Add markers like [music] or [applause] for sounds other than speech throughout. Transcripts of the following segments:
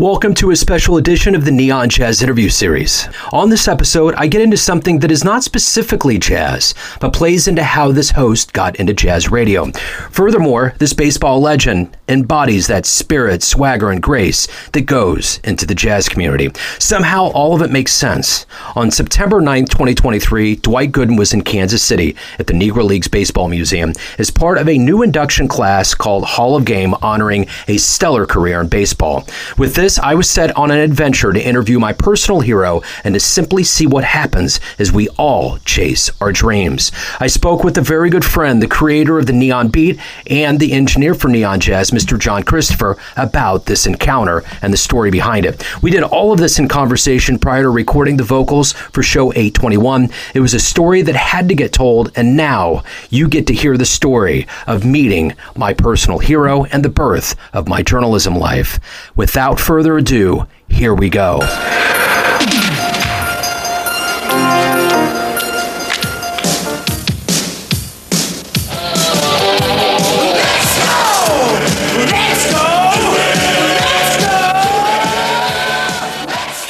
Welcome to a special edition of the Neon Jazz interview series. On this episode, I get into something that is not specifically jazz, but plays into how this host got into jazz radio. Furthermore, this baseball legend embodies that spirit, swagger, and grace that goes into the jazz community. Somehow, all of it makes sense. On September 9, 2023, Dwight Gooden was in Kansas City at the Negro Leagues Baseball Museum as part of a new induction class called Hall of Game honoring a stellar career in baseball. With this, I was set on an adventure to interview my personal hero and to simply see what happens as we all chase our dreams. I spoke with a very good friend, the creator of the Neon Beat and the engineer for Neon Jazz, Mr. John Christopher, about this encounter and the story behind it. We did all of this in conversation prior to recording the vocals for show 821. It was a story that had to get told, and now you get to hear the story of meeting my personal hero and the birth of my journalism life. Without further ado, here we go.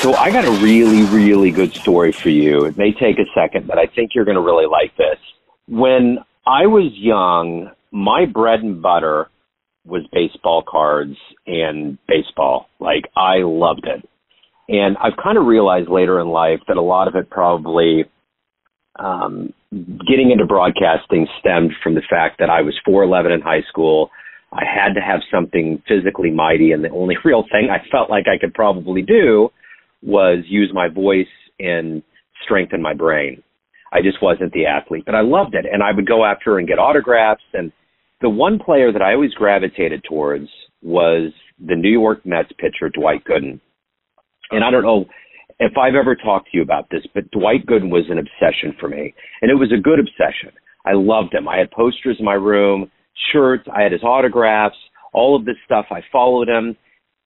So I got a really, really good story for you. It may take a second, but I think you're going to really like this. When I was young, my bread and butter was baseball cards and baseball. Like I loved it. And I've kind of realized later in life that a lot of it probably um, getting into broadcasting stemmed from the fact that I was 4'11 in high school. I had to have something physically mighty, and the only [laughs] real thing I felt like I could probably do was use my voice and strengthen my brain. I just wasn't the athlete, but I loved it. And I would go after and get autographs and the one player that I always gravitated towards was the New York Mets pitcher Dwight Gooden. And I don't know if I've ever talked to you about this, but Dwight Gooden was an obsession for me, and it was a good obsession. I loved him. I had posters in my room, shirts, I had his autographs, all of this stuff. I followed him,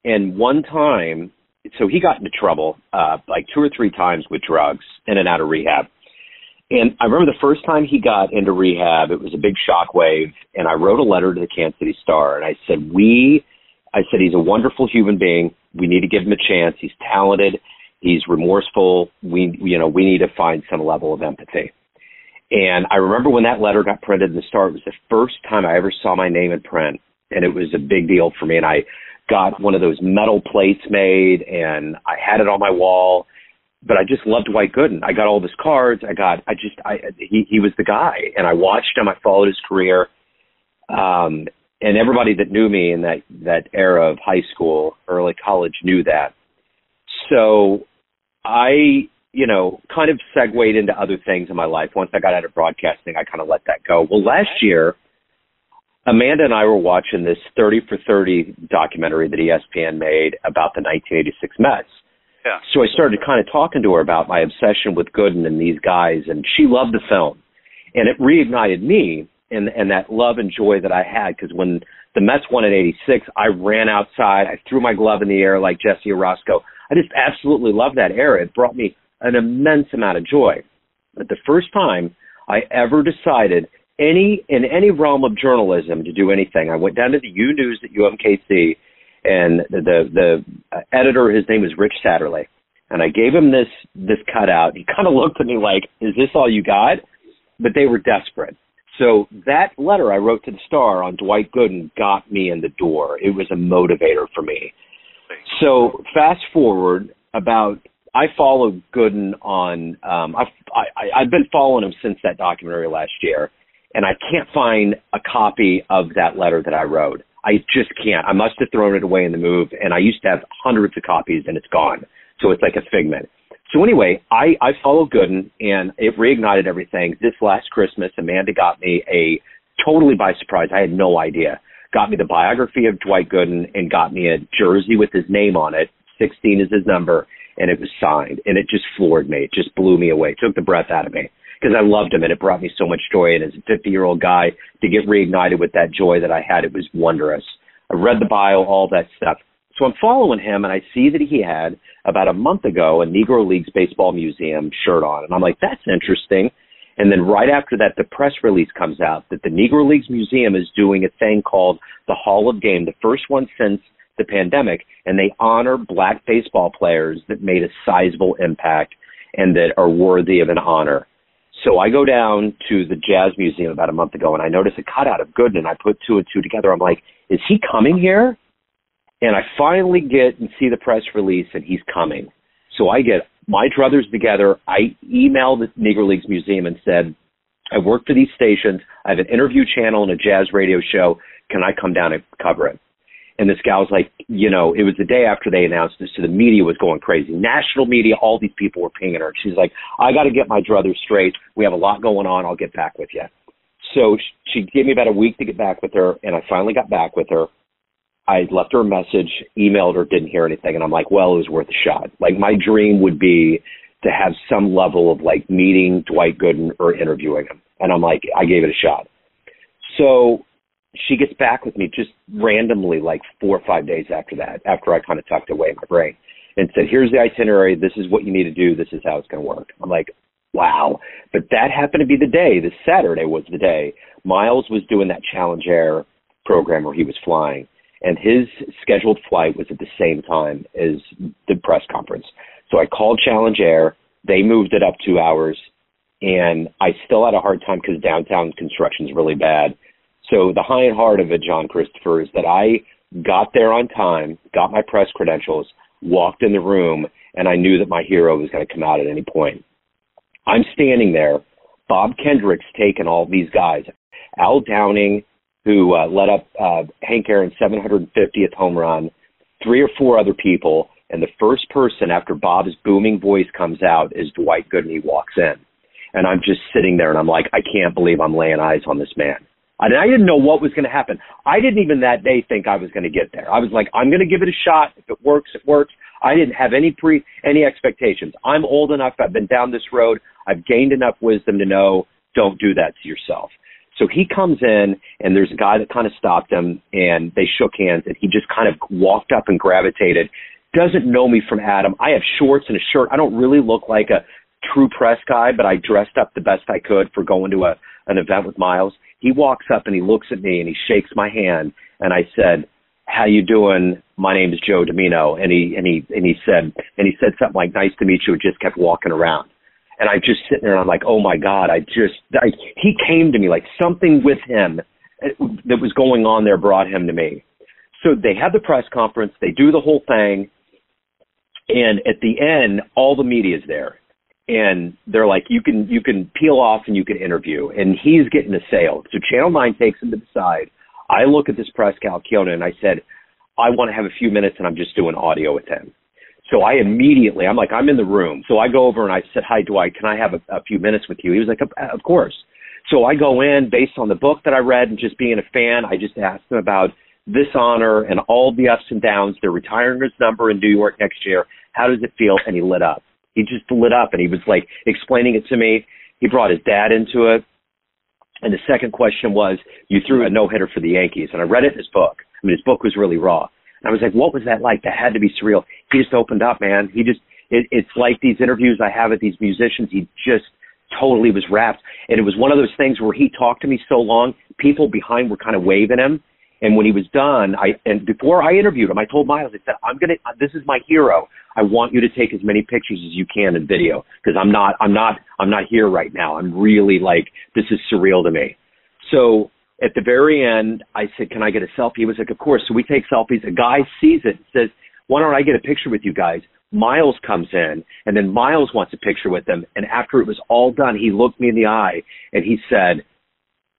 and one time, so he got into trouble uh, like two or three times with drugs, in and out of rehab. And I remember the first time he got into rehab, it was a big shockwave. And I wrote a letter to the Kansas City Star and I said, we, I said, he's a wonderful human being. We need to give him a chance. He's talented. He's remorseful. We, you know, we need to find some level of empathy. And I remember when that letter got printed in the Star, it was the first time I ever saw my name in print. And it was a big deal for me. And I got one of those metal plates made and I had it on my wall but I just loved Dwight Gooden. I got all of his cards. I got, I just, I, he, he was the guy and I watched him. I followed his career. Um, and everybody that knew me in that, that era of high school, early college knew that. So I, you know, kind of segued into other things in my life. Once I got out of broadcasting, I kind of let that go. Well, last year, Amanda and I were watching this 30 for 30 documentary that ESPN made about the 1986 Mets So I started kind of talking to her about my obsession with Gooden and these guys, and she loved the film, and it reignited me and and that love and joy that I had because when the Mets won in '86, I ran outside, I threw my glove in the air like Jesse Orosco. I just absolutely loved that era. It brought me an immense amount of joy. But the first time I ever decided any in any realm of journalism to do anything, I went down to the U News at UMKC and the the editor, his name is Rich Satterley, and I gave him this this cutout. He kind of looked at me like, "Is this all you got?" But they were desperate. So that letter I wrote to the Star on Dwight Gooden got me in the door. It was a motivator for me. So fast forward about I followed Gooden on um I've I, I've been following him since that documentary last year and I can't find a copy of that letter that I wrote. I just can't. I must have thrown it away in the move, and I used to have hundreds of copies, and it's gone. So it's like a figment. So anyway, I I followed Gooden, and it reignited everything. This last Christmas, Amanda got me a totally by surprise. I had no idea. Got me the biography of Dwight Gooden and got me a jersey with his name on it. 16 is his number, and it was signed, and it just floored me. It just blew me away. It took the breath out of me because I loved him and it brought me so much joy. And as a 50 year old guy, to get reignited with that joy that I had, it was wondrous. I read the bio, all that stuff. So I'm following him and I see that he had about a month ago a Negro Leagues Baseball Museum shirt on. And I'm like, that's interesting. And then right after that, the press release comes out that the Negro Leagues Museum is doing a thing called the Hall of Game, the first one since the pandemic, and they honor black baseball players that made a sizable impact and that are worthy of an honor. So I go down to the Jazz Museum about a month ago and I notice a cutout of Gooden and I put two and two together. I'm like, is he coming here? And I finally get and see the press release and he's coming. So I get my druthers together. I emailed the Negro Leagues Museum and said, I work for these stations. I have an interview channel and a jazz radio show. Can I come down and cover it? And this gal was like, you know, it was the day after they announced this, so the media was going crazy. National media, all these people were pinging her. She's like, I got to get my druthers straight. We have a lot going on. I'll get back with you. So she gave me about a week to get back with her, and I finally got back with her. I left her a message, emailed her, didn't hear anything, and I'm like, well, it was worth a shot. Like my dream would be to have some level of like meeting Dwight Gooden or interviewing him, and I'm like, I gave it a shot. So she gets back with me just randomly, like four or five days after that, after I kind of tucked away my brain, and said, here's the itinerary. This is what you need to do. This is how it's going to work. I'm like, wow. But that happened to be the day. the Saturday was the day Miles was doing that Challenge Air program where he was flying and his scheduled flight was at the same time as the press conference. So I called Challenge Air. They moved it up two hours, and I still had a hard time because downtown construction is really bad. So the high and hard of it, John Christopher, is that I got there on time, got my press credentials, walked in the room, and I knew that my hero was going to come out at any point. I'm standing there. Bob Kendrick's taken all these guys. Al Downing, who uh, led up uh, Hank Aaron's 750th home run, three or four other people, and the first person after Bob's booming voice comes out is Dwight Gooden. He walks in, and I'm just sitting there, and I'm like, I can't believe I'm laying eyes on this man. And I didn't know what was going to happen. I didn't even that day think I was going to get there. I was like, I'm going to give it a shot. If it works, it works. I didn't have any pre any expectations. I'm old enough. I've been down this road. I've gained enough wisdom to know don't do that to yourself. So he comes in and there's a guy that kind of stopped him and they shook hands and he just kind of walked up and gravitated. Doesn't know me from Adam. I have shorts and a shirt. I don't really look like a true press guy, but I dressed up the best I could for going to a an event with Miles. He walks up and he looks at me and he shakes my hand and I said, "How you doing? My name is Joe Dimino." And he and he and he said and he said something like, "Nice to meet you." And just kept walking around and I'm just sitting there and I'm like, oh my God, I just, I, he came to me like something with him that was going on there brought him to me. So they have the press conference, they do the whole thing, and at the end, all the media's there. And they're like, you can you can peel off and you can interview. And he's getting a sale. So Channel 9 takes him to the side. I look at this press calculator and I said, I want to have a few minutes and I'm just doing audio with him. So I immediately, I'm like, I'm in the room. So I go over and I said, hi, Dwight, can I have a, a few minutes with you? He was like, of course. So I go in based on the book that I read and just being a fan. I just asked him about this honor and all the ups and downs. They're retiring his number in New York next year. How does it feel? And he lit up. He just lit up and he was like explaining it to me. He brought his dad into it. And the second question was, you threw a no hitter for the Yankees. And I read it in his book. I mean, his book was really raw. And I was like, what was that like? That had to be surreal. He just opened up, man. He just, it, it's like these interviews I have with these musicians. He just totally was wrapped. And it was one of those things where he talked to me so long, people behind were kind of waving him. And when he was done, I, and before I interviewed him, I told Miles, I said, I'm to, this is my hero. I want you to take as many pictures as you can in video because I'm not, I'm not, I'm not here right now. I'm really like, this is surreal to me. So at the very end, I said, Can I get a selfie? He was like, Of course. So we take selfies. A guy sees it and says, Why don't I get a picture with you guys? Miles comes in, and then Miles wants a picture with them. And after it was all done, he looked me in the eye and he said,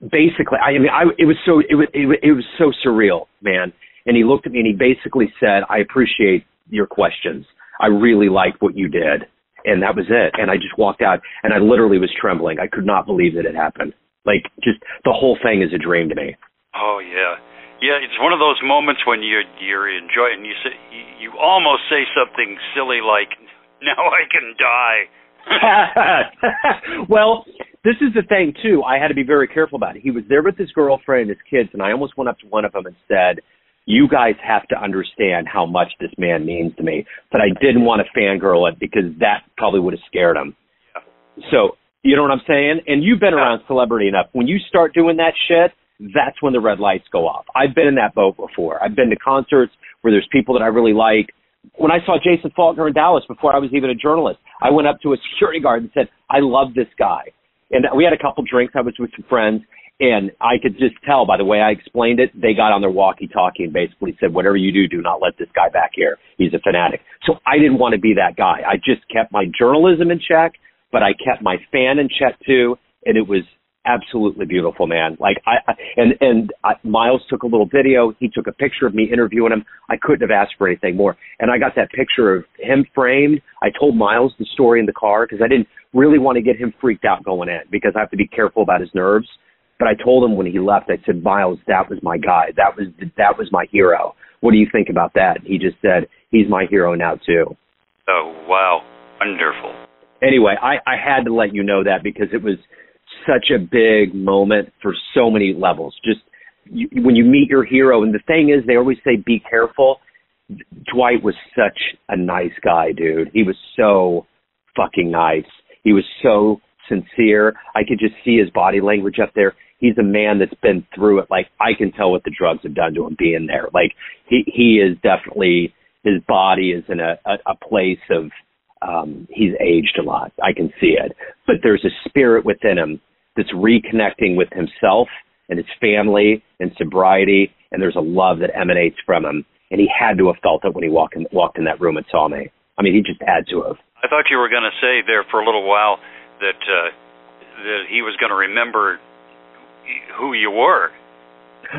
basically, I mean, I, it was so it was, it was it was so surreal, man. And he looked at me and he basically said, "I appreciate your questions. I really like what you did." And that was it. And I just walked out, and I literally was trembling. I could not believe that it happened. Like just the whole thing is a dream to me. Oh yeah, yeah. It's one of those moments when you're you're enjoying. You say you, you almost say something silly like, "Now I can die." [laughs] [laughs] well, this is the thing too. I had to be very careful about it. He was there with his girlfriend and his kids, and I almost went up to one of them and said, "You guys have to understand how much this man means to me." But I didn't want to fangirl it because that probably would have scared him. So you know what I'm saying? And you've been around celebrity enough. When you start doing that shit, that's when the red lights go off. I've been in that boat before. I've been to concerts where there's people that I really like. When I saw Jason Falkner in Dallas before I was even a journalist, I went up to a security guard and said, I love this guy. And we had a couple drinks. I was with some friends and I could just tell by the way I explained it, they got on their walkie talkie and basically said, whatever you do, do not let this guy back here. He's a fanatic. So I didn't want to be that guy. I just kept my journalism in check, but I kept my fan in check too. And it was absolutely beautiful, man. Like I, I and and I, Miles took a little video. He took a picture of me interviewing him. I couldn't have asked for anything more. And I got that picture of him framed. I told Miles the story in the car because I didn't really want to get him freaked out going in because I have to be careful about his nerves. But I told him when he left, I said, Miles, that was my guy. That was that was my hero. What do you think about that? He just said, he's my hero now too. Oh wow, wonderful. Anyway, I, I had to let you know that because it was such a big moment for so many levels. Just you, when you meet your hero, and the thing is, they always say, be careful. Dwight was such a nice guy, dude. He was so fucking nice. He was so sincere. I could just see his body language up there he's a man that's been through it. Like I can tell what the drugs have done to him being there. Like he he is definitely his body is in a a, a place of um he's aged a lot. I can see it. But there's a spirit within him that's reconnecting with himself and his family and sobriety and there's a love that emanates from him. And he had to have felt it when he walked in walked in that room and saw me. I mean he just had to have. I thought you were gonna say there for a little while that uh that he was going to remember who you were.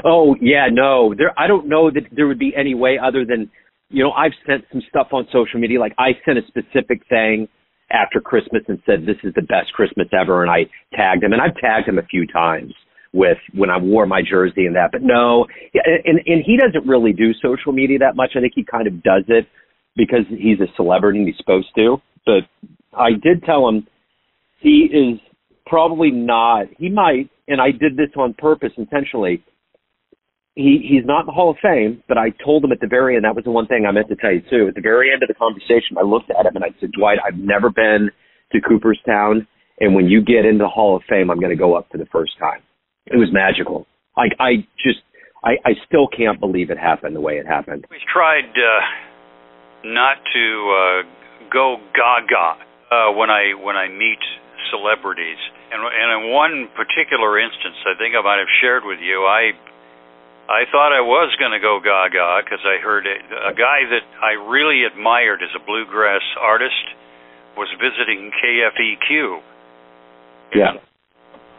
Oh yeah, no. There I don't know that there would be any way other than you know, I've sent some stuff on social media. Like I sent a specific thing after Christmas and said this is the best Christmas ever and I tagged him and I've tagged him a few times with when I wore my jersey and that. But no, and and he doesn't really do social media that much. I think he kind of does it because he's a celebrity and he's supposed to. But I did tell him he is probably not. He might, and I did this on purpose intentionally. He he's not in the Hall of Fame, but I told him at the very end. That was the one thing I meant to tell you too. At the very end of the conversation, I looked at him and I said, Dwight, I've never been to Cooperstown, and when you get into the Hall of Fame, I'm going to go up for the first time. It was magical. Like I just, I I still can't believe it happened the way it happened. We tried uh, not to uh, go gaga uh, when I when I meet celebrities. And, and in one particular instance, I think I might have shared with you, I I thought I was going to go gaga because I heard a, a guy that I really admired as a bluegrass artist was visiting KFEQ. Yeah.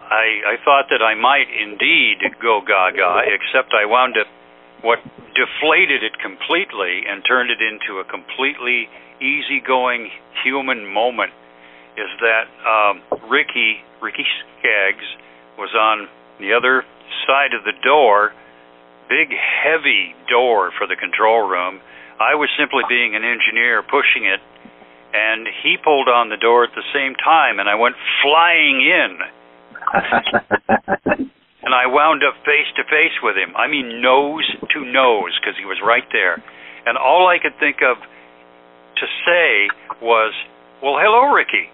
I I thought that I might indeed go gaga, except I wound up what deflated it completely and turned it into a completely easygoing human moment is that um, Ricky Ricky Skaggs was on the other side of the door, big heavy door for the control room. I was simply being an engineer pushing it, and he pulled on the door at the same time, and I went flying in. [laughs] and I wound up face to face with him. I mean, nose to nose, because he was right there. And all I could think of to say was, "Well, hello, Ricky."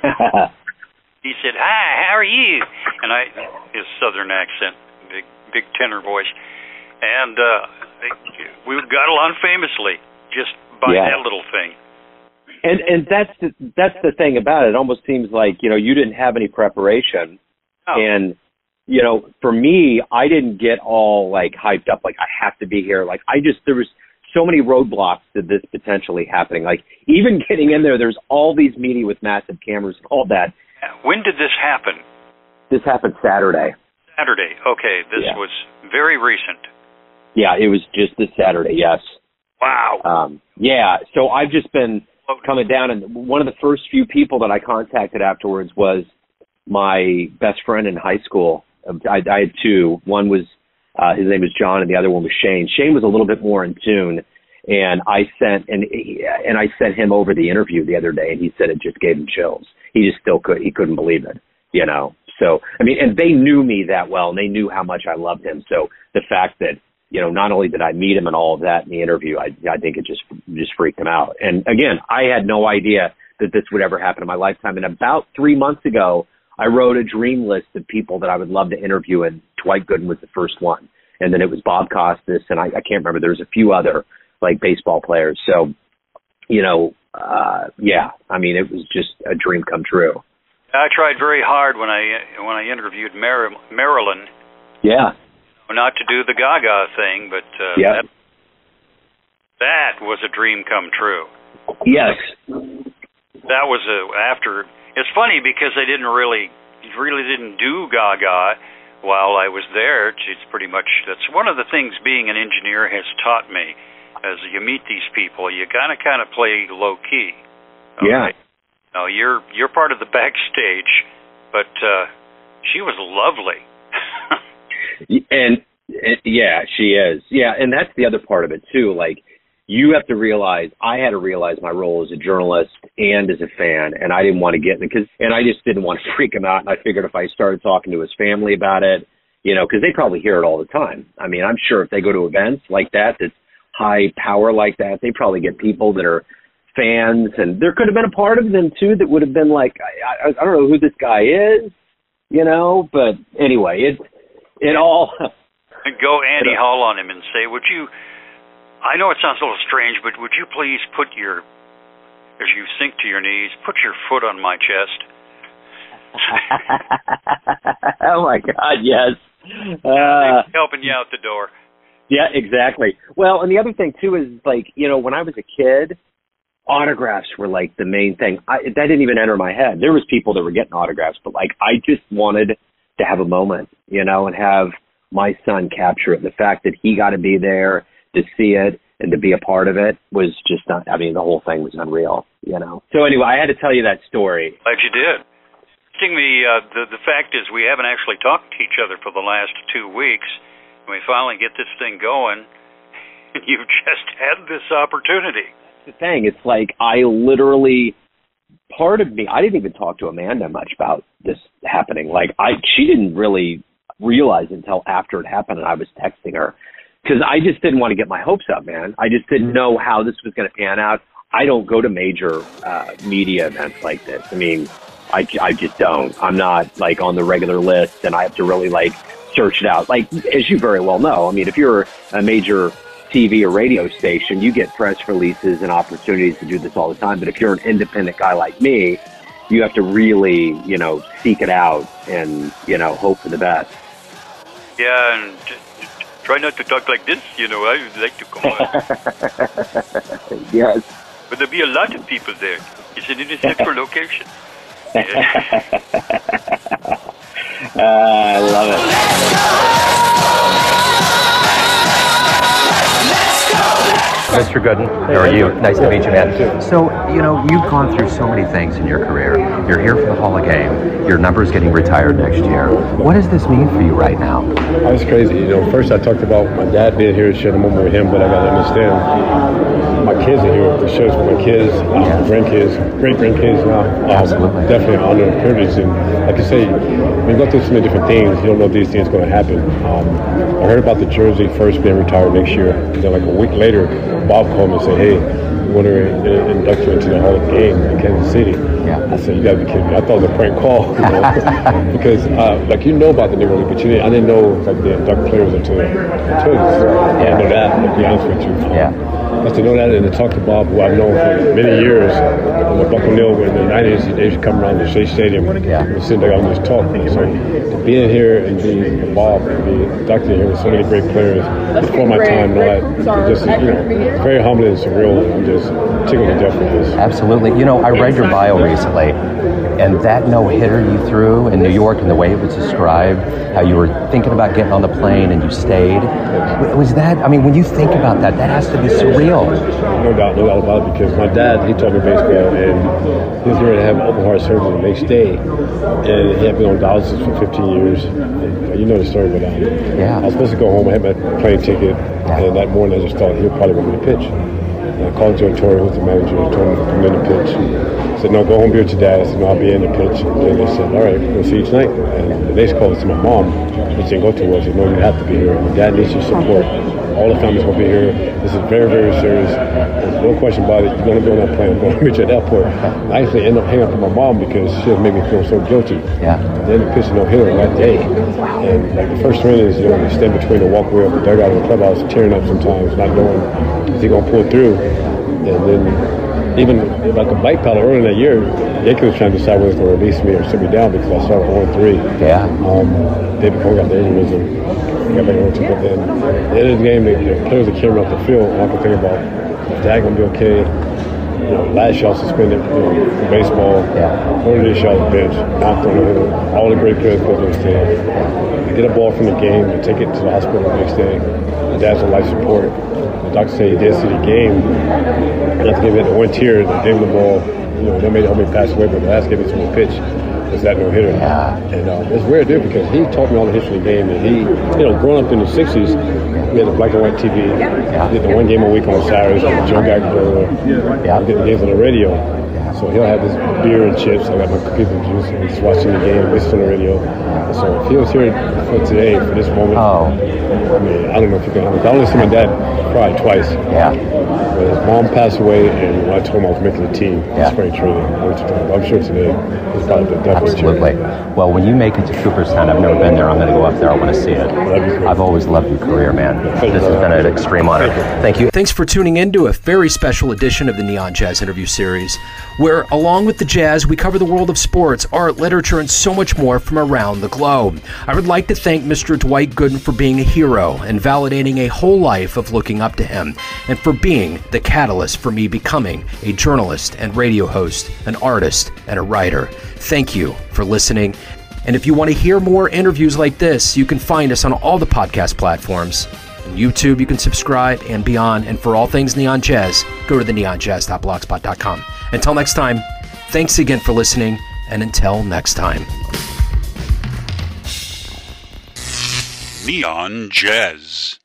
[laughs] he said, "Hi, how are you?" And I, his southern accent, big big tenor voice, and uh, we got along famously just by yeah. that little thing. And and that's the that's the thing about it. It almost seems like you know you didn't have any preparation, oh. and you know for me I didn't get all like hyped up like I have to be here. Like I just there was so many roadblocks to this potentially happening. Like even [laughs] getting in there, there's all these media with massive cameras and all that. When did this happen? This happened Saturday. Saturday. Okay, this yeah. was very recent. Yeah, it was just this Saturday. Yes. Wow. Um, yeah. So I've just been coming down, and one of the first few people that I contacted afterwards was my best friend in high school. I, I had two. One was uh, his name was John, and the other one was Shane. Shane was a little bit more in tune, and I sent and and I sent him over the interview the other day, and he said it just gave him chills. He just still could he couldn't believe it, you know. So I mean, and they knew me that well, and they knew how much I loved him. So the fact that you know, not only did I meet him and all of that in the interview, I I think it just just freaked him out. And again, I had no idea that this would ever happen in my lifetime. And about three months ago, I wrote a dream list of people that I would love to interview and Dwight Gooden was the first one, and then it was Bob Costas, and I, I can't remember. There's a few other like baseball players. So, you know, uh, yeah, I mean, it was just a dream come true. I tried very hard when I when I interviewed Mar- Marilyn. Yeah. Not to do the Gaga thing, but uh, yeah. that, that was a dream come true. Yes. That was a after. It's funny because I didn't really really didn't do Gaga while I was there. It's pretty much that's one of the things being an engineer has taught me. As you meet these people, you gotta kind of play low key. Okay? Yeah. Now you're you're part of the backstage, but uh, she was lovely. [laughs] and, and yeah, she is. Yeah, and that's the other part of it too. Like you have to realize I had to realize my role as a journalist and as a fan, and I didn't want to get because and I just didn't want to [laughs] freak him out. And I figured if I started talking to his family about it, you know, because they probably hear it all the time. I mean, I'm sure if they go to events like that, that's high power like that, they probably get people that are fans, and there could have been a part of them too that would have been like, I, I, I don't know who this guy is, you know. But anyway, it it all. Go Andy [laughs] Hall on him and say, "Would you?" I know it sounds a little strange, but would you please put your, as you sink to your knees, put your foot on my chest? [laughs] oh my God! Yes. Uh, helping you out the door. Yeah, exactly. Well, and the other thing too is like you know when I was a kid, autographs were like the main thing. I, that didn't even enter my head. There was people that were getting autographs, but like I just wanted to have a moment, you know, and have my son capture it. The fact that he got to be there to see it and to be a part of it was just not. I mean, the whole thing was unreal, you know. So anyway, I had to tell you that story. Glad you did. Me, uh, the the fact is we haven't actually talked to each other for the last two weeks. When we finally get this thing going, and [laughs] you've just had this opportunity the thing. It's like I literally part of me I didn't even talk to Amanda much about this happening. Like I she didn't really realize until after it happened and I was texting her because I just didn't want to get my hopes up, man. I just didn't know how this was going to pan out. I don't go to major uh, media events like this. I mean, I, I just don't. I'm not like on the regular list, and I have to really like search it out. Like as you very well know, I mean, if you're a major TV or radio station, you get press releases and opportunities to do this all the time. But if you're an independent guy like me, you have to really, you know, seek it out and, you know, hope for the best. Yeah, and try not to talk like this, you know, I would like to come on. [laughs] yes. But there'll be a lot of people there. It's an central [laughs] location. [laughs] Yeah. uh, I love it. Mr. Gooden, how are you? Nice to meet you, man. So, you know, you've gone through so many things in your career. You're here for the Hall of Game. Your number's getting retired next year. What does this mean for you right now? It's crazy. You know, first I talked about my dad being here to share the moment with him, but I got to understand my kids are here to share this with my kids, um, grandkids, great grandkids now. Um, Absolutely. Definitely an honor and privilege. And like I say, we go through so many different things. You don't know these things going to happen. Um, I heard about the jersey first being retired next year. And then like a week later, Bob called me and said, hey, we want to induct you into the Hall of Fame in Kansas City. Yeah. I said, you got to be kidding me. I thought it was a prank call. You [laughs] know? because, uh, like, you know about the Negro League, but you didn't, I didn't know, like, the induct players into the Twins. Yeah. I know that, to be honest with you. Yeah. Just to know that and to talk to Bob, who I've known for many years, and with Buck O'Neil in the 90s, they used to come around to Shea Stadium yeah. and sit there and just talk. So to be in here and being involved and be inducted here with so many great players before my time, know that just, you know, very humbling and surreal. I'm just tickled to death with this. Absolutely. You know, I read your bio recently, and that no hitter you threw in New York and the way it was described, how you were thinking about getting on the plane and you stayed. Was that, I mean, when you think about that, that has to be surreal. No doubt, no doubt about it, because my dad, he taught me baseball, and he was ready to have open heart surgery the next day, and he had been on dialysis for 15 years. And you know the story, but um, yeah. I was supposed to go home, I had my plane ticket, and that morning I just thought he'll probably want me to pitch. And I called Joe Torre, who's the manager, and told him to come in and pitch. I said, no, go home, be with your dad. I said, no, I'll be in the pitch. And they said, all right, we'll see you tonight. And the next call was to my mom, which didn't go too well. She said, no, you have to be here. My dad needs your support. All the family's gonna be here. This is very, very serious. There's no question about it. You're gonna be on that plane. I'm gonna meet you at the airport. I actually ended up hanging up with my mom because she had made me feel so guilty. Yeah. Then the pitch no hitter that day. And like the first run is, you know, you stand between the walkway of the dugout and the clubhouse, tearing up sometimes, not knowing is he gonna pull through. And then even like a bike paddle earlier in that year, Yankee was trying to decide whether to release me or sit me down because I started 0 3. Yeah. Um, David Cone got the aneurysm. Got back 0 2. But then at the end of the game, the, the players that came off the field, all I could think about is Dad going to be okay? You know, last was suspended you know, for baseball. Yeah. Earlier this year I was bench. I'm throwing. All the great players go to the team. You get a ball from the game, you take it to the hospital the next day. Dad's on life support. The doctor said he did see the game. Not to give it one tear, they gave him the ball. You know, they made help me pass away, but the last game to a pitch was that no hitter. Yeah. And um, it's weird, dude, because he taught me all the history of the game. And he, you know, growing up in the 60s, we had the black and white TV. Yeah. We did the one game a week on Saturdays. Joe Garagiola. Yeah. We did the games on the radio. So he'll have his beer and chips. I got my cookies and juice, and he's watching the game, listening to the radio. And so if he was here for today, for this moment, Oh. I mean, I don't know if you can. I only see my dad cry twice. Yeah. When his mom passed away, and when I told him I was making the team, Yeah. in spring training. I went to tell him. I'm sure today is probably the definitely Absolutely. Well, when you make it to Cooperstown, I've never been there. I'm going to go up there. I want to see it. I've always loved your career, man. This has been an extreme honor. Thank you. Thanks for tuning in to a very special edition of the Neon Jazz Interview Series, where, along with the jazz, we cover the world of sports, art, literature, and so much more from around the globe. I would like to thank Mr. Dwight Gooden for being a hero and validating a whole life of looking up to him, and for being the catalyst for me becoming a journalist and radio host, an artist, and a writer. Thank you for listening. And if you want to hear more interviews like this, you can find us on all the podcast platforms. On YouTube, you can subscribe and beyond. And for all things Neon Jazz, go to the neonjazz.blogspot.com. Until next time, thanks again for listening. And until next time. Neon Jazz.